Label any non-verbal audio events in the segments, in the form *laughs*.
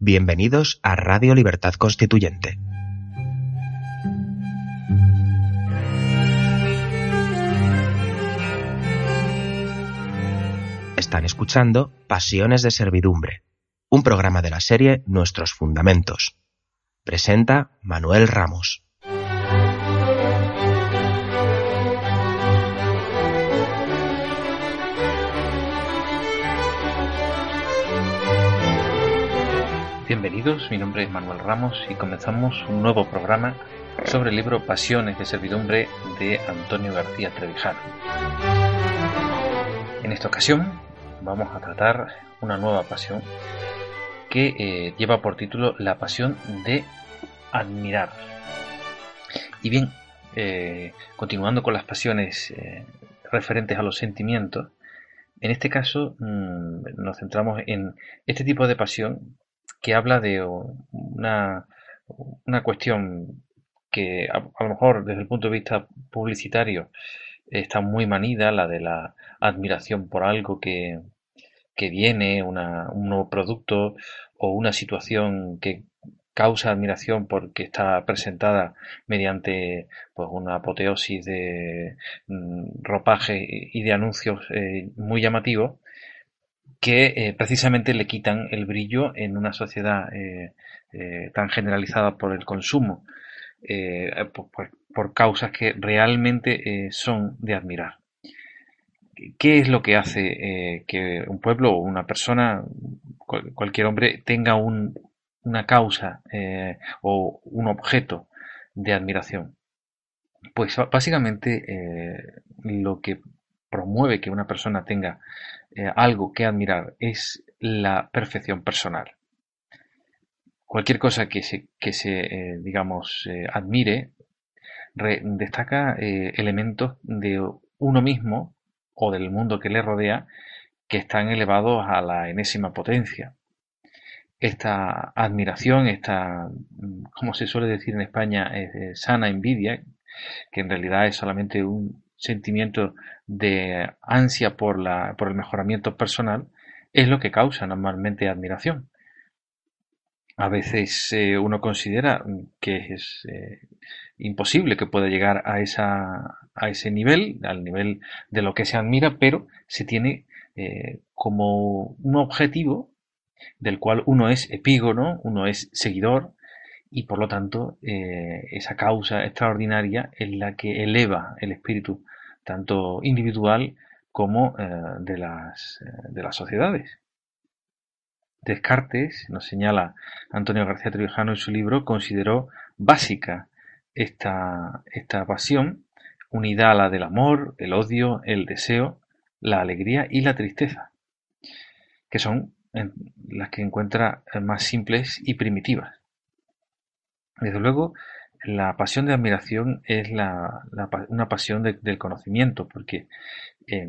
Bienvenidos a Radio Libertad Constituyente. Están escuchando Pasiones de Servidumbre, un programa de la serie Nuestros Fundamentos. Presenta Manuel Ramos. Bienvenidos, mi nombre es Manuel Ramos y comenzamos un nuevo programa sobre el libro Pasiones de Servidumbre de Antonio García Trevijano. En esta ocasión vamos a tratar una nueva pasión que eh, lleva por título La pasión de admirar. Y bien, eh, continuando con las pasiones eh, referentes a los sentimientos, en este caso mmm, nos centramos en este tipo de pasión que habla de una, una cuestión que a, lo mejor desde el punto de vista publicitario está muy manida, la de la admiración por algo que, que viene, una, un nuevo producto o una situación que causa admiración porque está presentada mediante pues una apoteosis de mm, ropaje y de anuncios eh, muy llamativos que eh, precisamente le quitan el brillo en una sociedad eh, eh, tan generalizada por el consumo, por, causas que realmente son de admirar. ¿Qué es lo que hace que un pueblo o una persona, cual, cualquier hombre, tenga un, una causa o un objeto de admiración? Pues básicamente lo que promueve que una persona tenga eh, algo que admirar es la perfección personal. Cualquier cosa que se, que se eh, digamos, eh, admire re, destaca elementos de uno mismo o del mundo que le rodea que están elevados a la enésima potencia. Esta admiración, esta, como se suele decir en España, sana envidia, que en realidad es solamente un sentimiento de ansia por, la, por el mejoramiento personal es lo que causa normalmente admiración. A veces eh, uno considera que es eh, imposible que pueda llegar a, esa, a ese nivel, al nivel de lo que se admira, pero se tiene eh, como un objetivo del cual uno es epígono, uno es seguidor, y por lo tanto eh, esa causa extraordinaria es la que eleva el espíritu tanto individual como eh, de, las, eh, de las sociedades. Descartes, nos señala Antonio García Trevijano en su libro, consideró básica esta, esta pasión, unida a la del amor, el odio, el deseo, la alegría y la tristeza, que son las que encuentra más simples y primitivas. Desde luego, la pasión de admiración es la, la, una pasión de, del conocimiento, porque eh,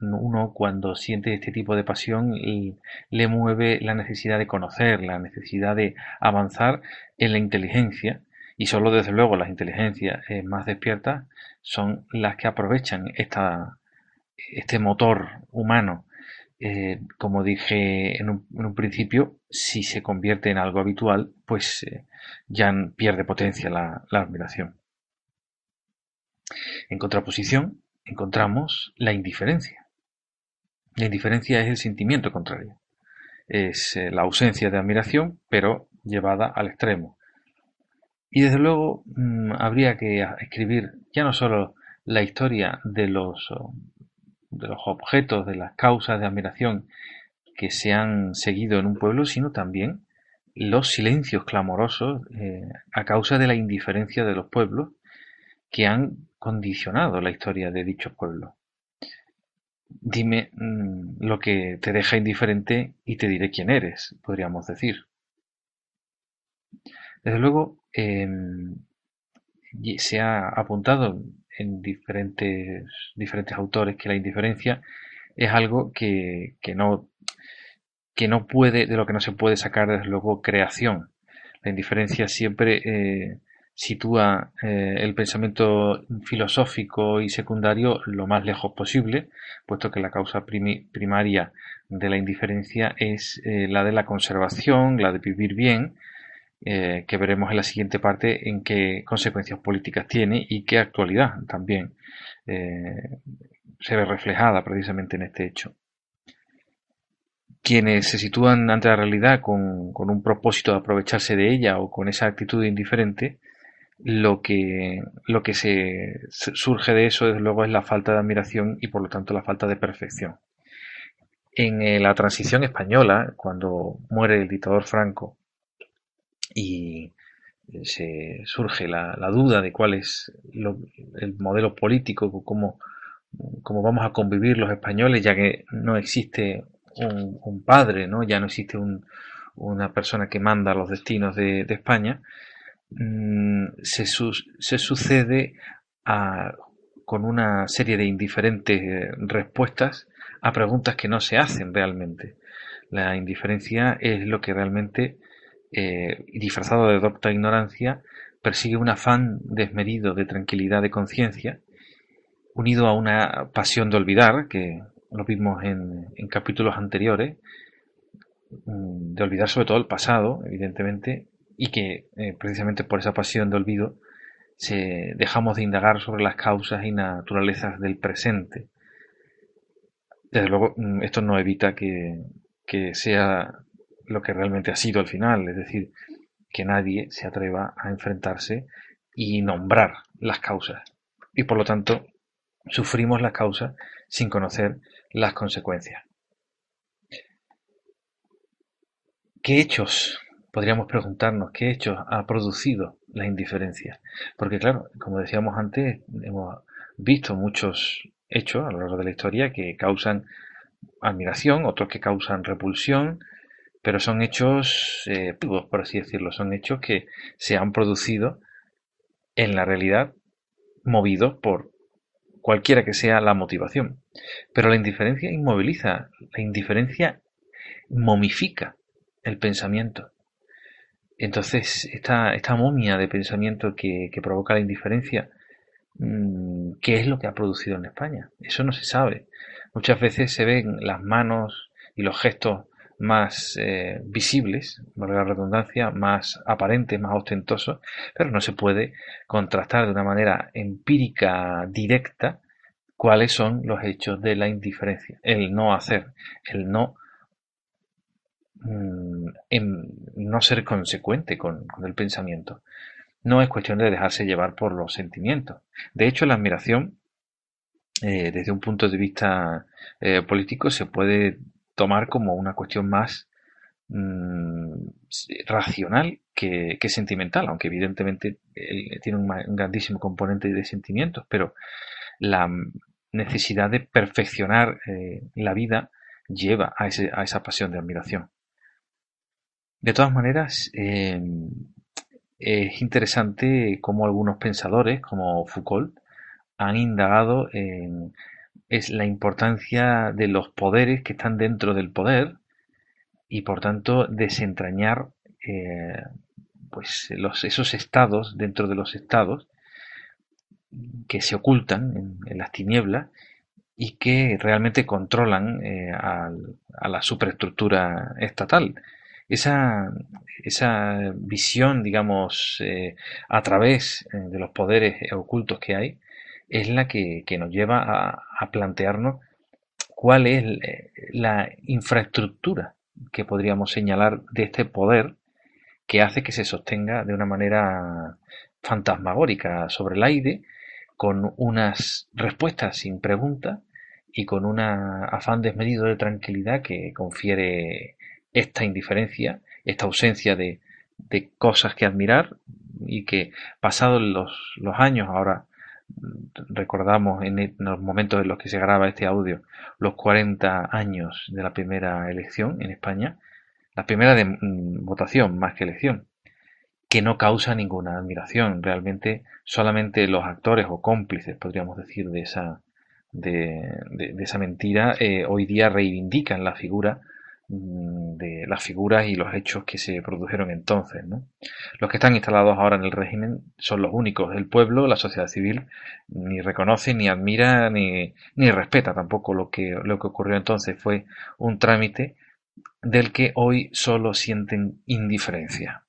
uno cuando siente este tipo de pasión le mueve la necesidad de conocer, la necesidad de avanzar en la inteligencia, y solo desde luego las inteligencias eh, más despiertas son las que aprovechan esta, este motor humano. Eh, como dije en un, en un, principio, si se convierte en algo habitual, pues eh, ya pierde potencia la, admiración. En contraposición, encontramos la indiferencia. La indiferencia es el sentimiento contrario. Es eh, la ausencia de admiración, pero llevada al extremo. Y desde luego mmm, habría que escribir ya no solo la historia de los de los objetos, de las causas de admiración que se han seguido en un pueblo, sino también los silencios clamorosos eh, a causa de la indiferencia de los pueblos que han condicionado la historia de dichos pueblos. Dime mmm, lo que te deja indiferente y te diré quién eres, podríamos decir. Desde luego, em, se ha apuntado en diferentes, diferentes autores que la indiferencia es algo que, no, que no puede, de lo que no se puede sacar desde luego creación. La indiferencia siempre eh, sitúa eh, el pensamiento filosófico y secundario lo más lejos posible, puesto que la causa primaria de la indiferencia es eh, la de la conservación, la de vivir bien, que veremos en la siguiente parte en qué consecuencias políticas tiene y qué actualidad también se ve reflejada precisamente en este hecho. Quienes se sitúan ante la realidad con, con un propósito de aprovecharse de ella o con esa actitud indiferente, lo que, lo que se, surge de eso, desde luego, es la falta de admiración y por lo tanto la falta de perfección. En eh, la transición española, cuando muere el dictador Franco y eh, se surge la, duda de cuál es el modelo político, cómo, cómo, vamos a convivir los españoles, ya que no existe un, padre, ¿no? ya no existe una persona que manda los destinos de España, Mm, se, sucede con una serie de indiferentes respuestas a preguntas que no se hacen realmente. La indiferencia es lo que realmente, eh, disfrazado de docta ignorancia, persigue un afán desmedido de tranquilidad de conciencia, unido a una pasión de olvidar, que lo vimos en, en capítulos anteriores, mm, de olvidar sobre todo el pasado, evidentemente, y que eh, precisamente por esa pasión de olvido se, dejamos de indagar sobre las causas y naturalezas del presente. Desde luego, mm, esto no evita que, que sea lo que realmente ha sido al final, es decir, que nadie se atreva a enfrentarse y nombrar las causas. Y por lo tanto, sufrimos las causas sin conocer las consecuencias. ¿Qué hechos podríamos preguntarnos qué hechos ha producido la indiferencia. Porque claro, como decíamos antes, hemos visto muchos hechos a lo largo de la historia que causan admiración, otros que causan repulsión, pero son hechos, eh, por así decirlo, son hechos que se han producido en la realidad movidos por cualquiera que sea la motivación. Pero la indiferencia inmoviliza, la indiferencia momifica el pensamiento. Entonces, esta, esta momia de pensamiento que, provoca la indiferencia, mm, ¿qué es lo que ha producido en España? Eso no se sabe. Muchas veces se ven las manos y los gestos más eh, visibles, por la redundancia, más aparentes, más ostentosos, pero no se puede contrastar de una manera empírica directa cuáles son los hechos de la indiferencia, el no hacer, el no Mm, en no ser consecuente con, el pensamiento. No es cuestión de dejarse llevar por los sentimientos. De hecho, la admiración, eh, desde un punto de vista eh, político, se puede tomar como una cuestión más mm, racional que, sentimental, aunque evidentemente tiene un, grandísimo componente de sentimientos, pero la necesidad de perfeccionar eh, la vida lleva a, a esa pasión de admiración. De todas maneras, em, es interesante cómo algunos pensadores, como Foucault, han indagado en es la importancia de los poderes que están dentro del poder y por tanto desentrañar eh, pues los, esos estados dentro de los estados que se ocultan en, las tinieblas y que realmente controlan eh, a la superestructura estatal. Esa, esa visión, digamos, eh, a través de los poderes ocultos que hay, es la que, nos lleva a, plantearnos cuál es eh, la infraestructura que podríamos señalar de este poder que hace que se sostenga de una manera fantasmagórica sobre el aire, con unas respuestas sin pregunta y con un afán desmedido de tranquilidad que confiere esta indiferencia, esta ausencia de, cosas que admirar y que pasados los, los años, ahora recordamos en, los momentos en los que se graba este audio los 40 años de la primera elección en España, la primera de, mm, votación más que elección. que no causa ninguna admiración. Realmente solamente los actores o cómplices, podríamos decir, de esa, de, esa mentira, eh, hoy día reivindican la figura de las figuras y los hechos que se produjeron entonces. Los que están instalados ahora en el régimen son los únicos. El pueblo, la sociedad civil, ni reconoce, ni admira, ni, ni respeta tampoco lo que, lo que ocurrió entonces. Fue un trámite del que hoy solo sienten indiferencia.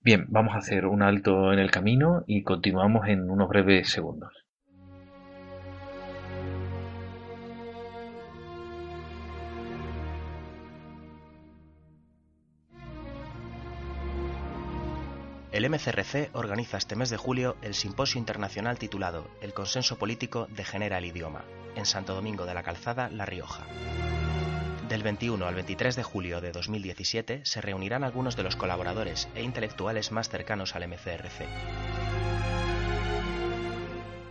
Bien, vamos a hacer un alto en el camino y continuamos en unos breves segundos. El MCRC organiza este mes de julio el simposio internacional titulado El consenso político degenera el idioma, en Santo Domingo de la Calzada, La Rioja. Del 21 al 23 de julio de 2017 se reunirán algunos de los colaboradores e intelectuales más cercanos al MCRC.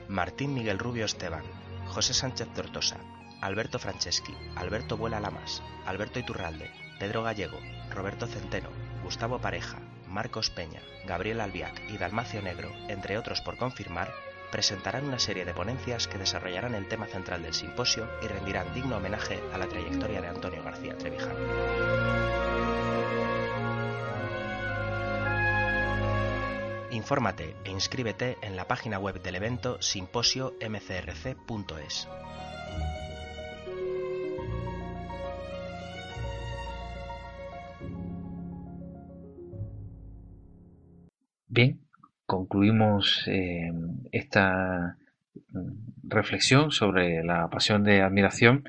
Martín Miguel Rubio Esteban, José Sánchez Tortosa, Alberto Franceschi, Alberto Vuela Lamas, Alberto Iturralde, Pedro Gallego, Roberto Centeno, Gustavo Pareja, Marcos Peña, Gabriel Albiac y Dalmacio Negro, entre otros por confirmar, presentarán una serie de ponencias que desarrollarán el tema central del simposio y rendirán digno homenaje a la trayectoria de Antonio García Trevijano. Infórmate e inscríbete en la página web del evento simposio-mcrc.es. Bien, concluimos eh, esta mm, reflexión sobre la pasión de admiración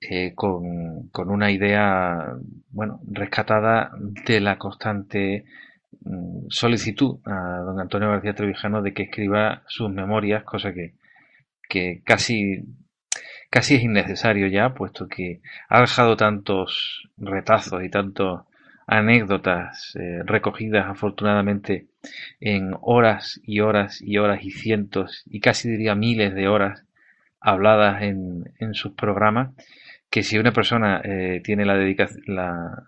eh, con, una idea bueno rescatada de la constante mm, solicitud a don Antonio García Trevijano de que escriba sus memorias, cosa que, que casi casi es innecesario ya, puesto que ha dejado tantos retazos y tantos anécdotas eh, recogidas afortunadamente en horas y horas y horas y cientos y casi diría miles de horas habladas en, en sus programas, que si una persona eh, tiene la, la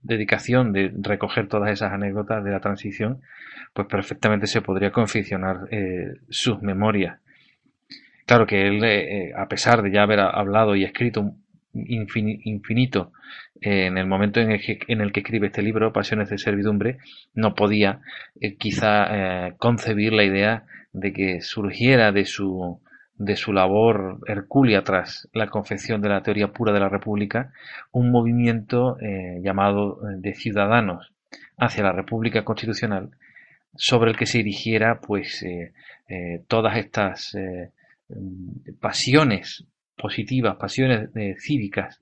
dedicación de recoger todas esas anécdotas de la transición, pues perfectamente se podría confeccionar eh, sus memorias. Claro que él, a pesar de ya haber hablado y escrito infinito. En el momento en el, que, en el que escribe este libro, Pasiones de Servidumbre, no podía eh, quizá eh, concebir la idea de que surgiera de su, de su labor hercúlea tras la confección de la teoría pura de la República un movimiento eh, llamado de ciudadanos hacia la República Constitucional sobre el que se dirigiera pues todas estas pasiones positivas, pasiones eh, cívicas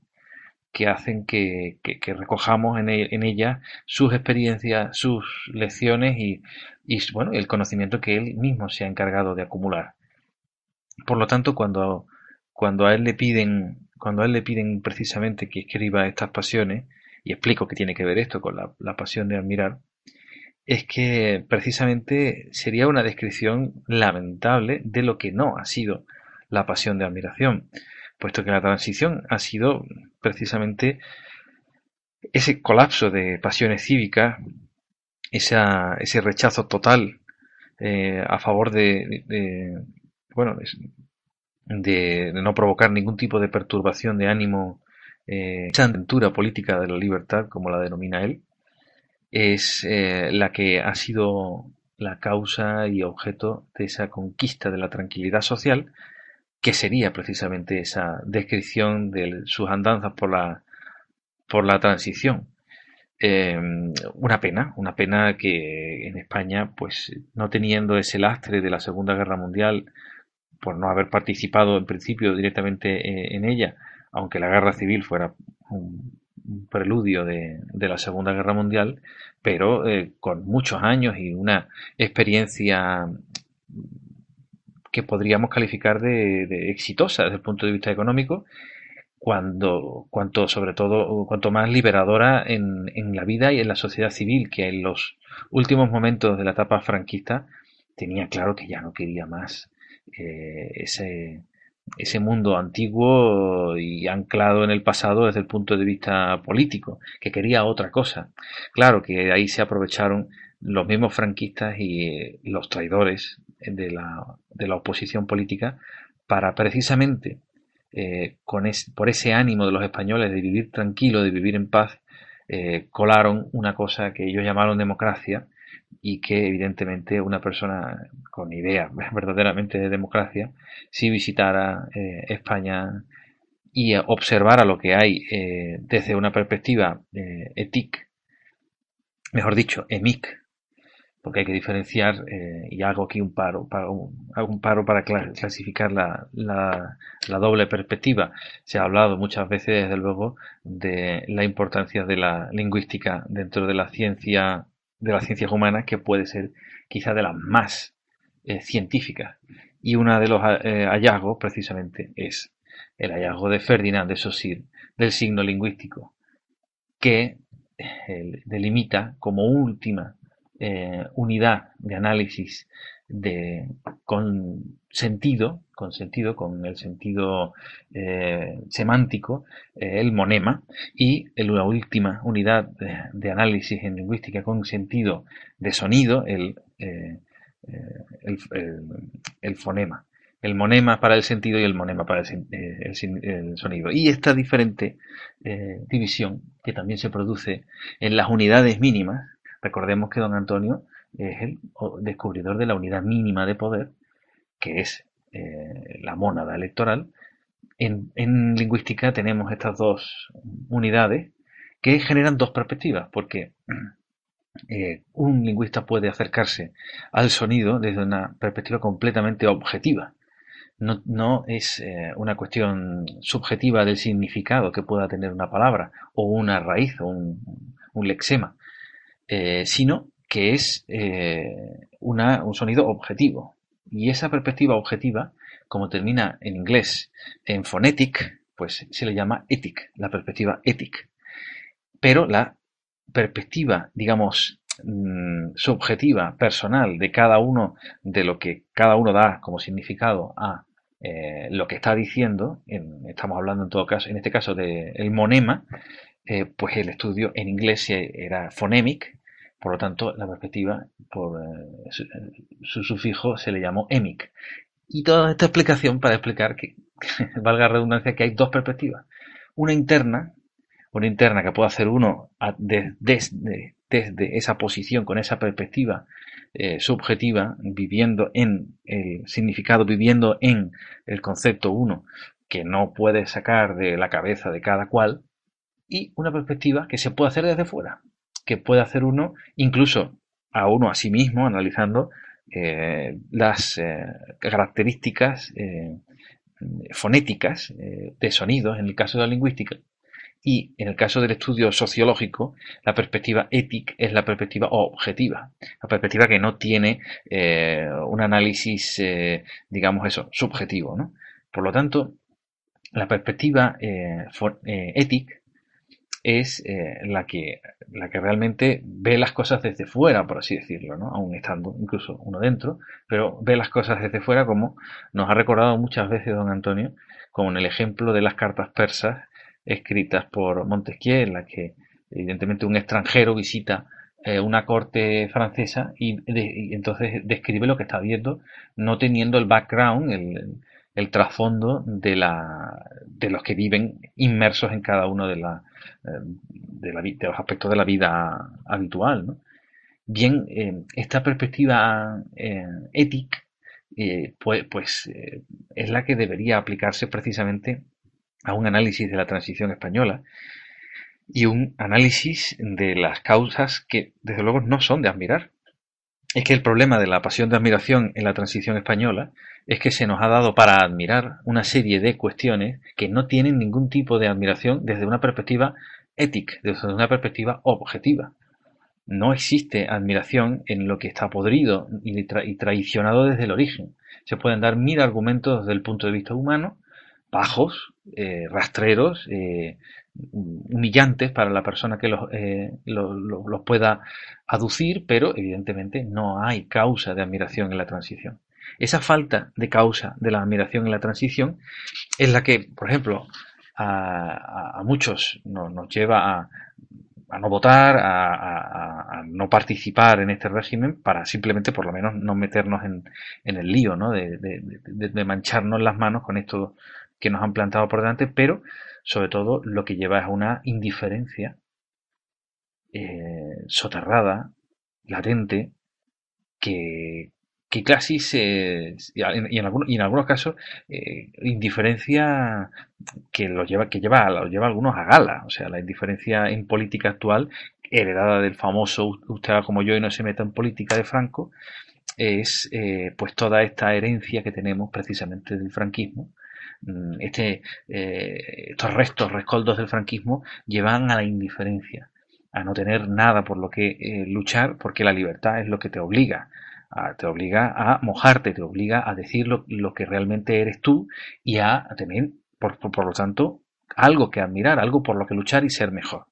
que hacen que, recojamos en, ella sus experiencias, sus lecciones y, bueno, el conocimiento que él mismo se ha encargado de acumular. Por lo tanto, cuando, a él le piden, cuando a él le piden precisamente que escriba estas pasiones, y explico qué tiene que ver esto con la pasión de admirar, es que precisamente sería una descripción lamentable de lo que no ha sido la pasión de admiración, puesto que la transición ha sido precisamente ese colapso de pasiones cívicas, ese rechazo total eh, a favor de, bueno, de, no provocar ningún tipo de perturbación de ánimo, eh, esa aventura política de la libertad, como la denomina él, es eh, la que ha sido la causa y objeto de esa conquista de la tranquilidad social que sería precisamente esa descripción de sus andanzas por la, por la transición. Em, una pena, una pena que en España, pues no teniendo ese lastre de la Segunda Guerra Mundial, por no haber participado en principio directamente eh, en ella, aunque la guerra civil fuera un, preludio de, la Segunda Guerra Mundial, pero eh, con muchos años y una experiencia que podríamos calificar de, exitosa desde el punto de vista económico, cuando, cuanto, sobre todo, cuanto más liberadora en, en, la vida y en la sociedad civil, que en los últimos momentos de la etapa franquista tenía claro que ya no quería más eh, ese, ese mundo antiguo y anclado en el pasado desde el punto de vista político, que quería otra cosa. Claro que ahí se aprovecharon los mismos franquistas y los traidores de la, de la oposición política para precisamente eh, con por ese ánimo de los españoles de vivir tranquilo, de vivir en paz, eh, colaron una cosa que ellos llamaron democracia y que evidentemente una persona con idea *laughs* verdaderamente de democracia, si visitara eh, España y observara lo que hay desde una perspectiva etic, mejor dicho, emic, porque hay que diferenciar, eh, y hago aquí un paro, hago un paro para clasificar la, la, doble perspectiva. Se ha hablado muchas veces, desde luego, de la importancia de la lingüística dentro de la ciencia, de las ciencias humanas, que puede ser quizá de las más eh, científicas. Y uno de los eh, hallazgos, precisamente, es el hallazgo de Ferdinand de Saussure del signo lingüístico, que delimita como última eh, unidad de análisis de, con sentido, con sentido, con el sentido eh, semántico, eh, el monema, y la última unidad de, análisis en lingüística con sentido de sonido, el, el, fonema. El monema para el sentido y el monema para el, sonido. Y esta diferente división que también se produce en las unidades mínimas, Recordemos que don Antonio es el descubridor de la unidad mínima de poder, que es eh, la mónada electoral. En, lingüística tenemos estas dos unidades que generan dos perspectivas, porque eh, un lingüista puede acercarse al sonido desde una perspectiva completamente objetiva. No, es eh, una cuestión subjetiva del significado que pueda tener una palabra o una raíz o un lexema, eh, sino que es eh, un sonido objetivo. Y esa perspectiva objetiva, como termina en inglés en phonetic, pues se le llama ethic, la perspectiva ethic. Pero la perspectiva, digamos, mm, subjetiva, personal, de cada uno, de lo que cada uno da como significado a eh, lo que está diciendo, estamos hablando en todo caso, en este caso del monema, pues el estudio en inglés era phonemic, por lo tanto, la perspectiva, por eh, su, sufijo, se le llamó emic. Y toda esta explicación para explicar que, *laughs* valga redundancia, que hay dos perspectivas. Una interna, una interna que puede hacer uno desde, desde esa posición, con esa perspectiva eh, subjetiva, viviendo en el significado, viviendo en el concepto uno, que no puede sacar de la cabeza de cada cual, y una perspectiva que se puede hacer desde fuera, que puede hacer uno, incluso a uno a sí mismo, analizando eh, las eh, características eh, fonéticas de sonidos, en el caso de la lingüística, y en el caso del estudio sociológico, la perspectiva ética es la perspectiva objetiva, la perspectiva que no tiene un análisis, digamos eso, subjetivo. Por lo tanto, la perspectiva ética es eh, la, que, la que realmente ve las cosas desde fuera, por así decirlo, ¿no? aún estando incluso uno dentro, pero ve las cosas desde fuera como nos ha recordado muchas veces don Antonio, como en el ejemplo de las cartas persas escritas por Montesquieu, en la que evidentemente un extranjero visita eh, una corte francesa y, entonces describe lo que está viendo, no teniendo el background, el, el trasfondo de, la, de los que viven inmersos en cada uno de, la, eh, de, la, de los aspectos de la vida habitual. Bien, eh, esta perspectiva eh, ética pues, pues es la que debería aplicarse precisamente a un análisis de la transición española y un análisis de las causas que desde luego no son de admirar. Es que el problema de la pasión de admiración en la transición española es que se nos ha dado para admirar una serie de cuestiones que no tienen ningún tipo de admiración desde una perspectiva ética, desde una perspectiva objetiva. No existe admiración en lo que está podrido y, traicionado desde el origen. Se pueden dar mil argumentos desde el punto de vista humano, bajos, eh, rastreros, eh, humillantes para la persona que los, eh, los pueda aducir, pero evidentemente no hay causa de admiración en la transición. esa falta de causa de la admiración en la transición es la que, por ejemplo, a, muchos nos, lleva a, no votar, a, no participar en este régimen para simplemente por lo menos no meternos en, el lío, ¿no? De, de, mancharnos las manos con esto que nos han plantado por delante, pero sobre todo lo que lleva es una indiferencia eh, soterrada, latente, que, que casi se y en, algunos, y en algunos casos eh, indiferencia que lo lleva que lleva lo lleva a algunos a gala. O sea la indiferencia en política actual heredada del famoso usted como yo y no se meta en política de Franco es eh, pues toda esta herencia que tenemos precisamente del franquismo este eh, estos restos rescoldos del franquismo llevan a la indiferencia a no tener nada por lo que luchar porque la libertad es lo que te obliga te obliga a mojarte, te obliga a decir lo, que realmente eres tú y a tener, por, lo tanto, algo que admirar, algo por lo que luchar y ser mejor.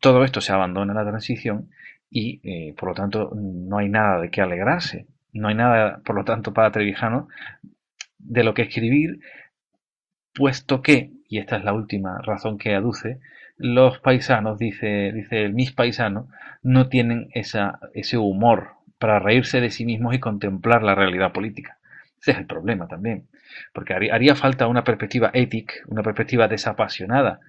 Todo esto se abandona en la transición y, eh, por lo tanto, no hay nada de qué alegrarse. No hay nada, por lo tanto, para Trevijano de lo que escribir, puesto que, y esta es la última razón que aduce, los paisanos, dice, dice mis paisanos, no tienen esa, ese humor para reírse de sí mismos y contemplar la realidad política. Ese es el problema también, porque haría falta una perspectiva ética, una perspectiva desapasionada,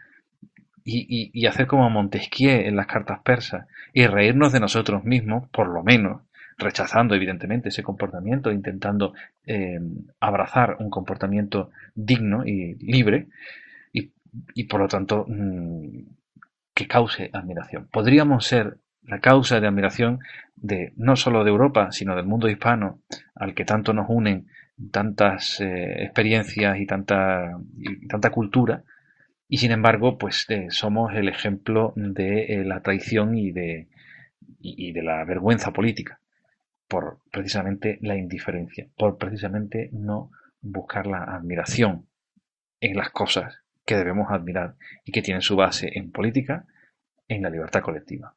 y, hacer como Montesquieu en las cartas persas, y reírnos de nosotros mismos, por lo menos, rechazando evidentemente ese comportamiento, intentando eh, abrazar un comportamiento digno y libre, y, por lo tanto mm, que cause admiración. Podríamos ser la causa de admiración de no solo de Europa, sino del mundo hispano, al que tanto nos unen tantas eh, experiencias y tanta, tanta cultura, y sin embargo, pues eh, somos el ejemplo de eh, la traición y de, y de la vergüenza política, por precisamente la indiferencia, por precisamente no buscar la admiración en las cosas que debemos admirar y que tienen su base en política, en la libertad colectiva.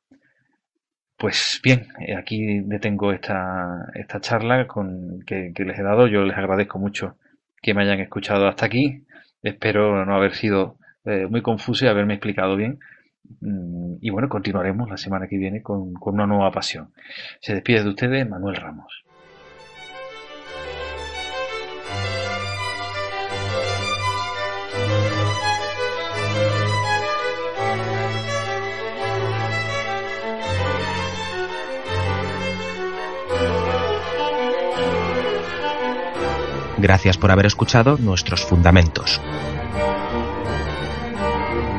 Pues bien, eh, aquí detengo esta, esta charla con, que, les he dado. Yo les agradezco mucho que me hayan escuchado hasta aquí. Espero no haber sido eh, muy confuso y haberme explicado bien. Mm, y bueno, continuaremos la semana que viene con, con una nueva pasión. Se despide de ustedes Manuel Ramos. Gracias por haber escuchado nuestros fundamentos.